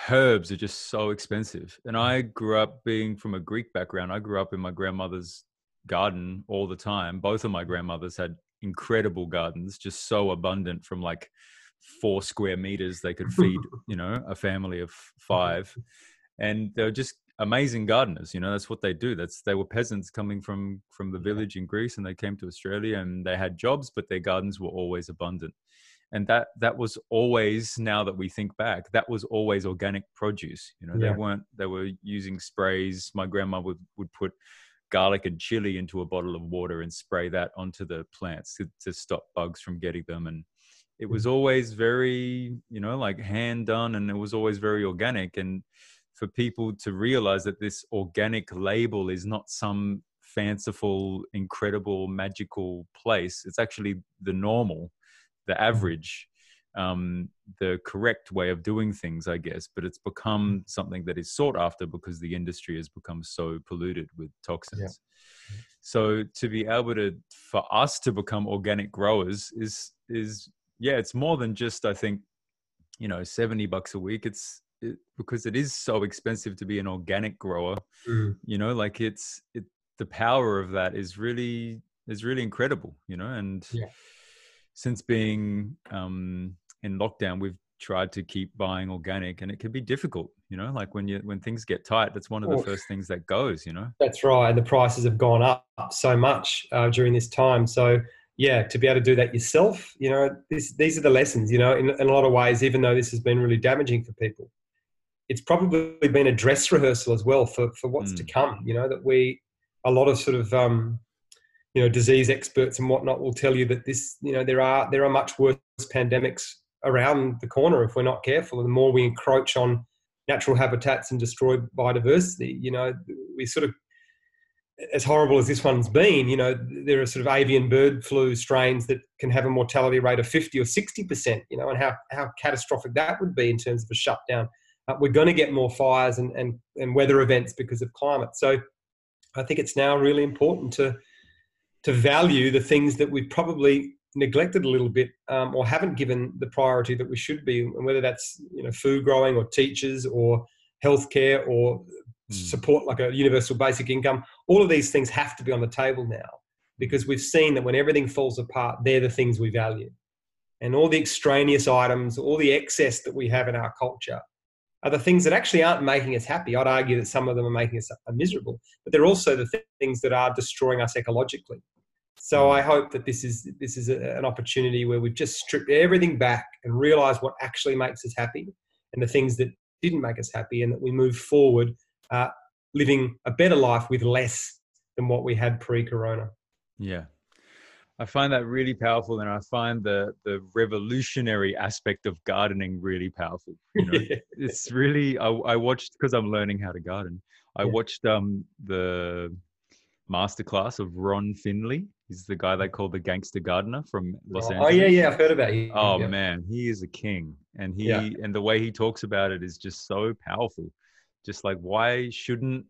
herbs are just so expensive. And I grew up being from a Greek background. I grew up in my grandmother's garden all the time. Both of my grandmothers had incredible gardens, just so abundant from like four square meters they could feed, you know, a family of mm-hmm. five. And they're just amazing gardeners, you know, that's what they do. That's they were peasants coming from from the village in Greece and they came to Australia and they had jobs, but their gardens were always abundant. And that that was always now that we think back that was always organic produce you know yeah. they weren't they were using sprays my grandma would would put garlic and chili into a bottle of water and spray that onto the plants to, to stop bugs from getting them and it was mm. always very you know like hand done and it was always very organic and for people to realize that this organic label is not some fanciful incredible magical place it's actually the normal the mm. average um, the correct way of doing things, I guess, but it's become mm. something that is sought after because the industry has become so polluted with toxins. Yeah. So to be able to, for us to become organic growers is, is, yeah, it's more than just, I think, you know, 70 bucks a week. It's it, because it is so expensive to be an organic grower, mm. you know, like it's, it, the power of that is really, is really incredible, you know, and, yeah since being um, in lockdown, we've tried to keep buying organic, and it can be difficult. You know, like when you when things get tight, that's one of the first things that goes. You know, that's right. And the prices have gone up so much uh, during this time. So yeah, to be able to do that yourself, you know, this, these are the lessons. You know, in, in a lot of ways, even though this has been really damaging for people, it's probably been a dress rehearsal as well for for what's mm. to come. You know, that we a lot of sort of um, you know disease experts and whatnot will tell you that this you know there are there are much worse pandemics around the corner if we're not careful. And the more we encroach on natural habitats and destroy biodiversity, you know, we sort of, as horrible as this one's been, you know, there are sort of avian bird flu strains that can have a mortality rate of 50 or 60%, you know, and how, how catastrophic that would be in terms of a shutdown. Uh, we're going to get more fires and, and, and weather events because of climate. So I think it's now really important to, to value the things that we've probably neglected a little bit um, or haven't given the priority that we should be, and whether that's you know food growing or teachers or healthcare or mm. support like a universal basic income. All of these things have to be on the table now because we've seen that when everything falls apart, they're the things we value. And all the extraneous items, all the excess that we have in our culture are the things that actually aren't making us happy. I'd argue that some of them are making us miserable, but they're also the things that are destroying us ecologically. So I hope that this is this is a, an opportunity where we've just stripped everything back and realised what actually makes us happy and the things that didn't make us happy, and that we move forward, uh, living a better life with less than what we had pre-corona. Yeah, I find that really powerful, and I find the the revolutionary aspect of gardening really powerful. You know, it's really I, I watched because I'm learning how to garden. I yeah. watched um the masterclass of Ron Finley He's the guy they call the gangster gardener from Los oh, Angeles. Oh yeah, yeah, I've heard about him. Oh yeah. man, he is a king, and he yeah. and the way he talks about it is just so powerful. Just like why shouldn't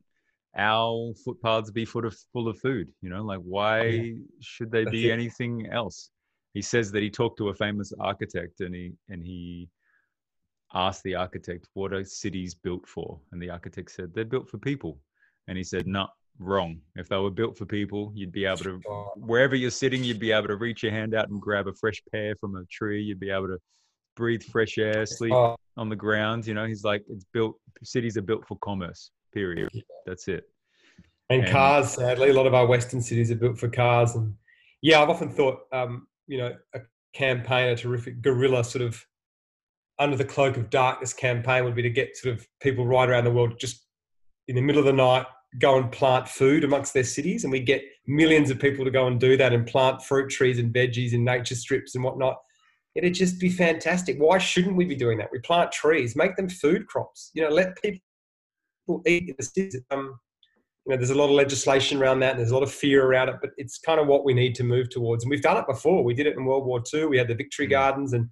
our footpaths be full of full of food? You know, like why yeah. should they That's be it. anything else? He says that he talked to a famous architect, and he and he asked the architect, "What are cities built for?" And the architect said, "They're built for people." And he said, "No, wrong. If they were built for people, you'd be able to, wherever you're sitting, you'd be able to reach your hand out and grab a fresh pear from a tree. You'd be able to breathe fresh air, sleep on the ground. You know, he's like, it's built, cities are built for commerce, period. That's it. And, and cars, sadly, a lot of our Western cities are built for cars. And yeah, I've often thought, um, you know, a campaign, a terrific guerrilla sort of under the cloak of darkness campaign would be to get sort of people right around the world just in the middle of the night go and plant food amongst their cities, and we get millions of people to go and do that and plant fruit trees and veggies and nature strips and whatnot. It'd just be fantastic. Why shouldn't we be doing that? We plant trees, make them food crops. You know, let people eat in the cities. Um, you know, there's a lot of legislation around that, and there's a lot of fear around it. But it's kind of what we need to move towards, and we've done it before. We did it in World War II. We had the victory mm. gardens, and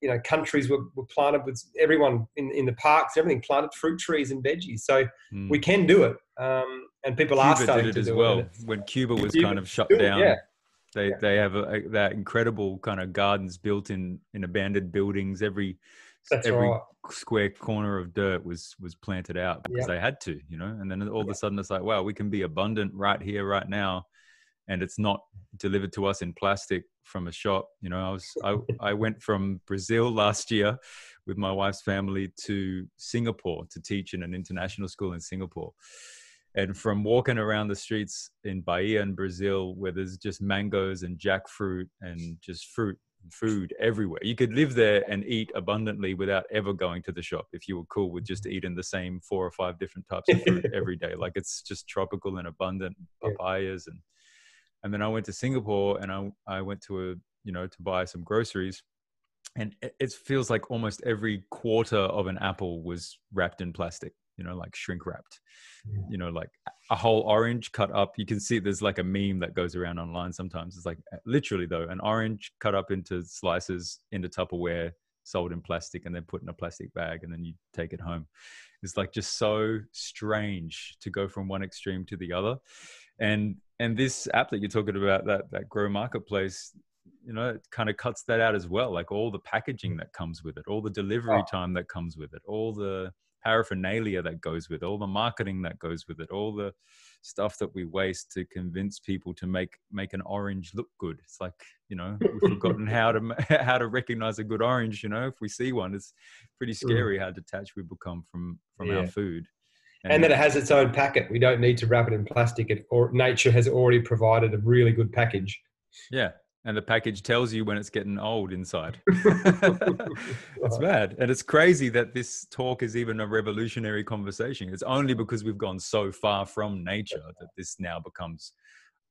you know, countries were, were planted with everyone in, in the parks, everything planted fruit trees and veggies. So mm. we can do it. Um, and people Cuba are starting did it to as well. It. When Cuba was Cuba kind of shut down, yeah. they yeah. they have a, that incredible kind of gardens built in in abandoned buildings. Every That's every right. square corner of dirt was was planted out because they had to, you know. And then all of a sudden, it's like, wow, we can be abundant right here, right now and it's not delivered to us in plastic from a shop. You know, I was I, I went from Brazil last year with my wife's family to Singapore to teach in an international school in Singapore. And from walking around the streets in Bahia in Brazil, where there's just mangoes and jackfruit and just fruit food everywhere. You could live there and eat abundantly without ever going to the shop if you were cool with just eating the same four or five different types of food every day. Like it's just tropical and abundant papayas and and then I went to Singapore and I I went to a you know to buy some groceries. And it, it feels like almost every quarter of an apple was wrapped in plastic you know like shrink wrapped. You know like a whole orange cut up. You can see there's like a meme that goes around online sometimes. It's like uh, literally though an orange cut up into slices into tupperware sold in plastic and then put in a plastic bag and then you take it home. It's like just so strange to go from one extreme to the other and and this app that you're talking about that that grow marketplace you know it kind of cuts that out as well like all the packaging that comes with it all the delivery time that comes with it all the paraphernalia that goes with it, all the marketing that goes with it, all the stuff that we waste to convince people to make make an orange look good. It's like you know we've forgotten how to how to recognize a good orange. You know, if we see one, it's pretty mm. scary how detached we become from from yeah. our food. And, that it has its own packet. We don't need to wrap it in plastic. It, or nature has already provided a really good package. Yeah, and the package tells you when it's getting old inside. it's bad. And it's crazy that this talk is even a revolutionary conversation. It's only because we've gone so far from nature that this now becomes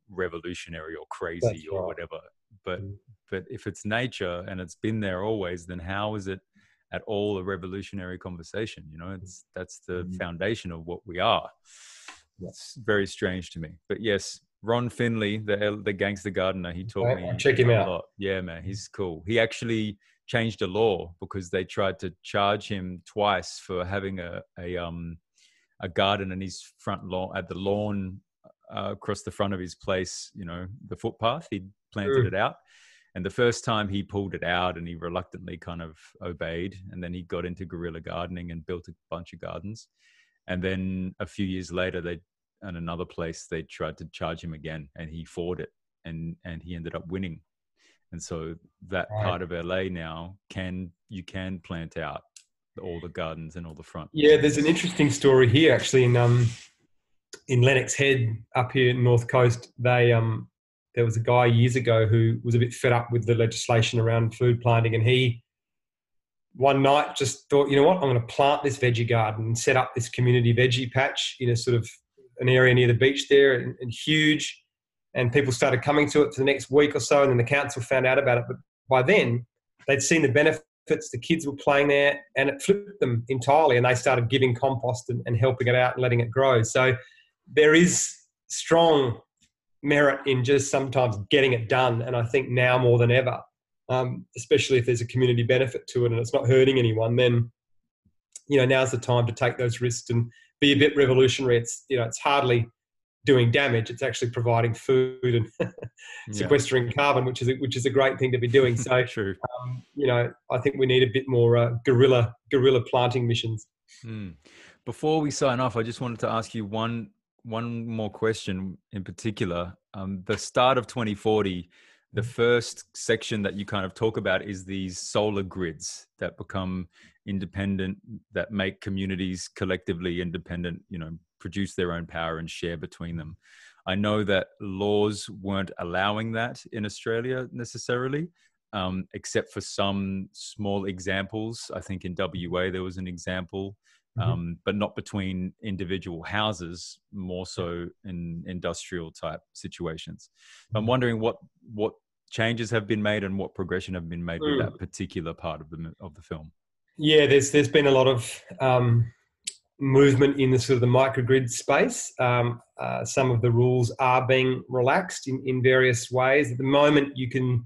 revolutionary or crazy That's or right. whatever. But mm. but if it's nature and it's been there always, then how is it at all a revolutionary conversation? You know, it's that's the mm. foundation of what we are. It's very strange to me. But yes, Ron Finley, the the gangster gardener, he taught me. Check him out. Lot. Yeah, man, he's cool. He actually changed a law because they tried to charge him twice for having a a um a garden in his front lawn at the lawn uh, across the front of his place. You know, the footpath. He planted mm. it out. And the first time he pulled it out and he reluctantly kind of obeyed. And then he got into guerrilla gardening and built a bunch of gardens. And then a few years later, they and another place they tried to charge him again and he fought it and and he ended up winning and so that right. part of la now can you can plant out all the gardens and all the front yeah there's an interesting story here actually in um in lennox head up here in north coast they um there was a guy years ago who was a bit fed up with the legislation around food planting and he one night just thought you know what i'm going to plant this veggie garden and set up this community veggie patch in a sort of an area near the beach there and, and, huge. And people started coming to it for the next week or so, and then the council found out about it. But by then, they'd seen the benefits. The kids were playing there, and it flipped them entirely. And they started giving compost and, and helping it out and letting it grow. So there is strong merit in just sometimes getting it done. And I think now more than ever, um, especially if there's a community benefit to it and it's not hurting anyone, then you know now's the time to take those risks and be a bit revolutionary. It's you know it's hardly doing damage. It's actually providing food and sequestering yeah. carbon, which is a, which is a great thing to be doing. So True. Um, you know, I think we need a bit more uh, guerrilla guerrilla planting missions. Hmm. Before we sign off, I just wanted to ask you one one more question in particular. Um, the start of 2040 the first section that you kind of talk about is these solar grids that become independent that make communities collectively independent you know produce their own power and share between them. I know that laws weren't allowing that in australia necessarily um, except for some small examples. I think in wa there was an example mm-hmm. um, but not between individual houses more so in industrial type situations i'm mm-hmm. wondering what what changes have been made and what progression have been made mm. with that particular part of the of the film yeah, there's there's been a lot of um, movement in the sort of the microgrid space. Um, uh, some of the rules are being relaxed in, in various ways. At the moment, you can,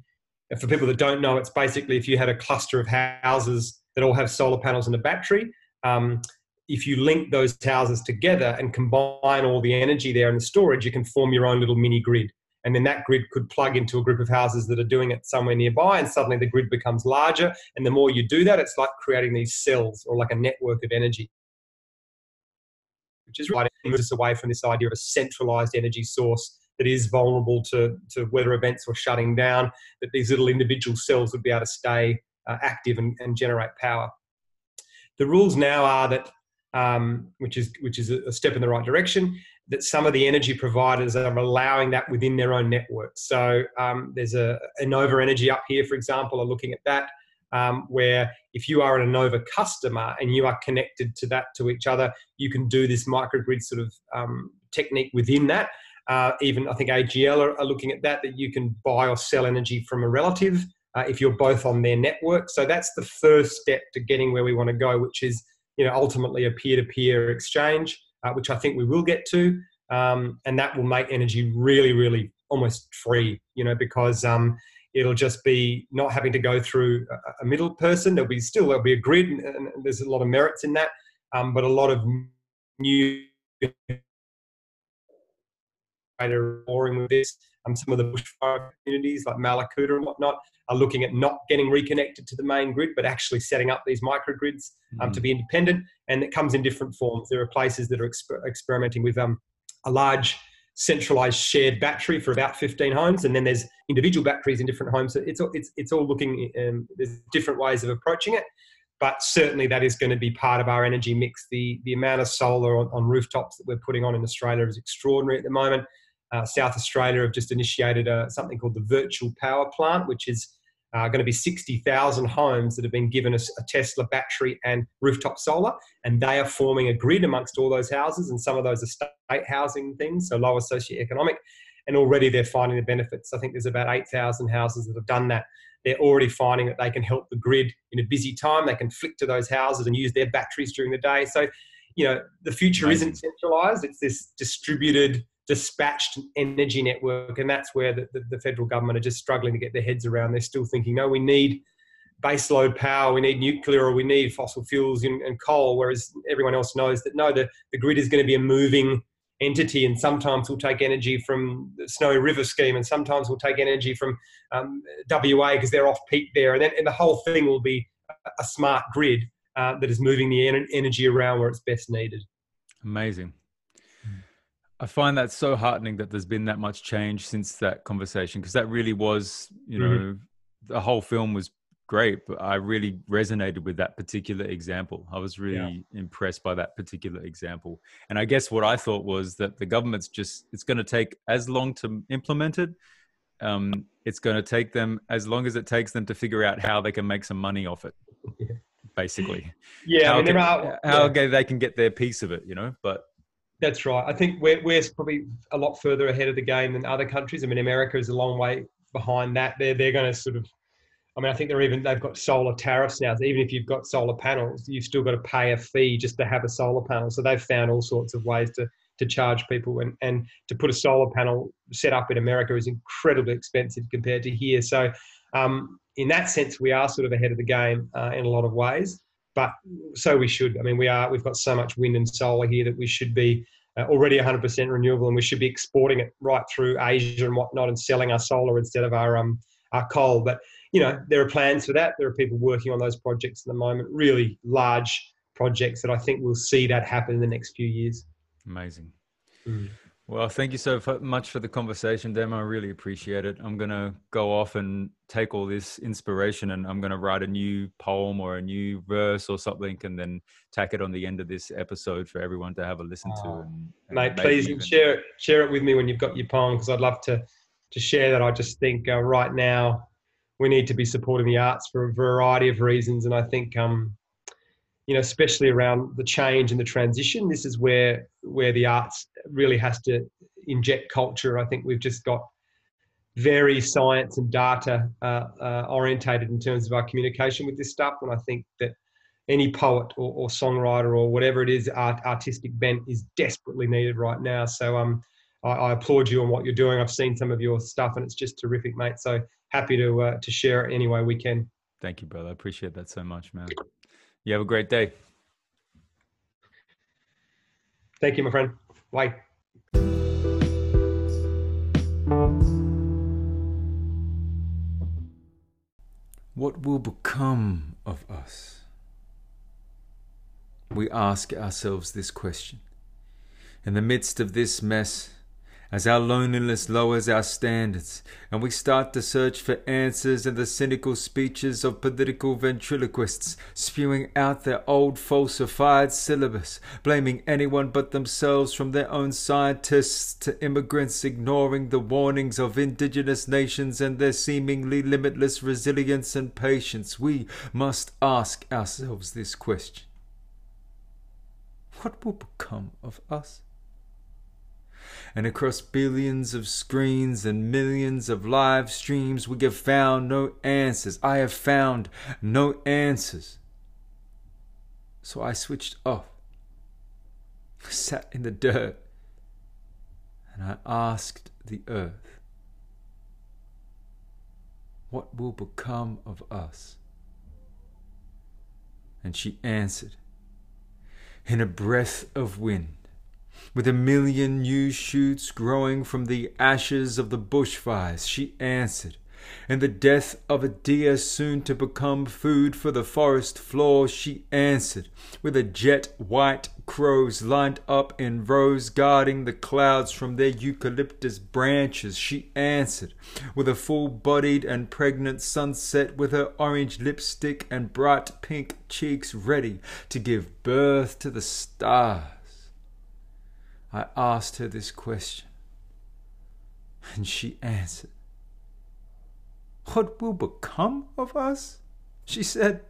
for people that don't know, it's basically if you had a cluster of houses that all have solar panels and a battery. Um, if you link those houses together and combine all the energy there and the storage, you can form your own little mini grid. And then that grid could plug into a group of houses that are doing it somewhere nearby and suddenly the grid becomes larger. And the more you do that it's like creating these cells or like a network of energy. Which is right It moves us away from this idea of a centralized energy source that is vulnerable to, to weather events or shutting down that these little individual cells would be able to stay uh, active and, and generate power the rules now are that um, which is which is a step in the right direction. that some of the energy providers are allowing that within their own network. So um, there's a Enova Energy up here, for example, are looking at that. Um, where if you are an Enova customer and you are connected to that to each other, you can do this microgrid sort of um, technique within that. Uh, even I think AGL are, are, looking at that that you can buy or sell energy from a relative uh, if you're both on their network. So that's the first step to getting where we want to go, which is you know ultimately a peer-to-peer exchange uh, which I think we will get to, um, and that will make energy really, really almost free. You know, because um, it'll just be not having to go through a, a, middle person. There'll be still there'll be a grid, and, and there's a lot of merits in that, um, but a lot of new with this. Um, some of the bushfire communities like Mallacoota and whatnot are looking at not getting reconnected to the main grid, but actually setting up these microgrids um, mm. to be independent. And it comes in different forms. There are places that are exper- experimenting with um, a large centralized shared battery for about 15 homes, and then there's individual batteries in different homes. So it's it's it's all looking. Um, there's different ways of approaching it, but certainly that is going to be part of our energy mix. The the amount of solar on, on rooftops that we're putting on in Australia is extraordinary at the moment. Uh, South Australia have just initiated a, something called the virtual power plant, which is uh, going to be 60,000 homes that have been given a, a, Tesla battery and rooftop solar, and they are forming a grid amongst all those houses, and some of those are state housing things, so lower socioeconomic, and already they're finding the benefits. I think there's about 8,000 houses that have done that. They're already finding that they can help the grid in a busy time. They can flick to those houses and use their batteries during the day. So, you know, the future Amazing. isn't centralized; it's this distributed dispatched energy network, and that's where the, the, the, federal government are just struggling to get their heads around. They're still thinking, no, we need baseload power, we need nuclear, or we need fossil fuels and, and coal, whereas everyone else knows that no, the, the grid is going to be a moving entity, and sometimes we'll take energy from the Snowy River scheme, and sometimes we'll take energy from um, WA because they're off peak there, and then and the whole thing will be a smart grid uh, that is moving the en- energy around where it's best needed. Amazing. I find that so heartening that there's been that much change since that conversation because that really was, you know, mm-hmm. the whole film was great, but I really resonated with that particular example. I was really yeah. impressed by that particular example. And I guess what I thought was that the government's just, it's going to take as long to implement it. Um, it's going to take them as long as it takes them to figure out how they can make some money off it, basically. Yeah, how, I mean, can, are, how yeah. they can get their piece of it, you know, but that's right. I think we're, we're probably a lot further ahead of the game than other countries. I mean, America is a long way behind that. They're they're going to sort of. I mean, I think they're even they've got solar tariffs now. So even if you've got solar panels, you've still got to pay a fee just to have a solar panel. So they've found all sorts of ways to to charge people and and to put a solar panel set up in America is incredibly expensive compared to here. So um, in that sense, we are sort of ahead of the game uh, in a lot of ways but so we should. I mean, we are. We've got so much wind and solar here that we should be uh, already 100% renewable, and we should be exporting it right through Asia and whatnot, and selling our solar instead of our um our coal. But you know, there are plans for that. There are people working on those projects at the moment. Really large projects that I think we'll see that happen in the next few years. Amazing. Mm. Well, thank you so much for the conversation, Dem. I really appreciate it. I'm going to go off and take all this inspiration and I'm going to write a new poem or a new verse or something and then tack it on the end of this episode for everyone to have a listen to. And, and Mate, please even... share, it, share it with me when you've got your poem because I'd love to, to share that. I just think uh, right now we need to be supporting the arts for a variety of reasons. And I think um, you know, especially around the change and the transition. This is where where the arts really has to inject culture. I think we've just got very science and data uh, uh, orientated in terms of our communication with this stuff, and I think that any poet or, or songwriter or whatever it is, art, artistic bent is desperately needed right now. So um, I, I, applaud you on what you're doing. I've seen some of your stuff, and it's just terrific, mate. So happy to uh, to share it any way we can. Thank you, brother. I appreciate that so much, man. You have a great day. Thank you, my friend. Bye. What will become of us? We ask ourselves this question. In the midst of this mess, as our loneliness lowers our standards, and we start to search for answers in the cynical speeches of political ventriloquists, spewing out their old falsified syllabus, blaming anyone but themselves from their own scientists to immigrants, ignoring the warnings of indigenous nations and their seemingly limitless resilience and patience, we must ask ourselves this question What will become of us? And across billions of screens and millions of live streams, we have found no answers. I have found no answers. So I switched off, sat in the dirt, and I asked the earth, What will become of us? And she answered, In a breath of wind with a million new shoots growing from the ashes of the bushfires, she answered, and the death of a deer soon to become food for the forest floor, she answered, with a jet white crows lined up in rows guarding the clouds from their eucalyptus branches, she answered, with a full bodied and pregnant sunset with her orange lipstick and bright pink cheeks ready to give birth to the stars. I asked her this question, and she answered, What will become of us? She said,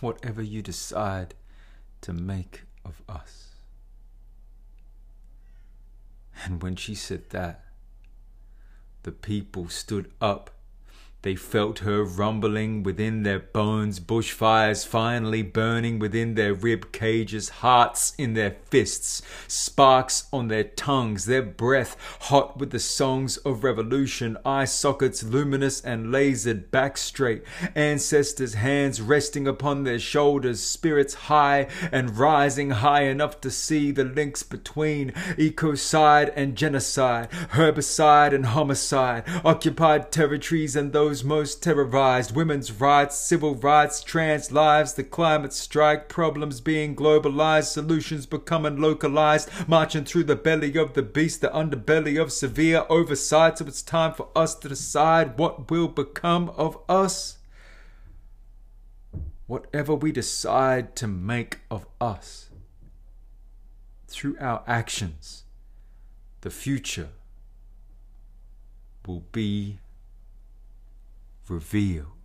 Whatever you decide to make of us. And when she said that, the people stood up they felt her rumbling within their bones, bushfires finally burning within their rib cages, hearts in their fists, sparks on their tongues, their breath hot with the songs of revolution, eye sockets luminous and lasered back straight, ancestors' hands resting upon their shoulders, spirits high and rising high enough to see the links between ecocide and genocide, herbicide and homicide, occupied territories and those those most terrorized women's rights, civil rights, trans lives, the climate strike, problems being globalized, solutions becoming localized, marching through the belly of the beast, the underbelly of severe oversight. So it's time for us to decide what will become of us. Whatever we decide to make of us through our actions, the future will be revealed.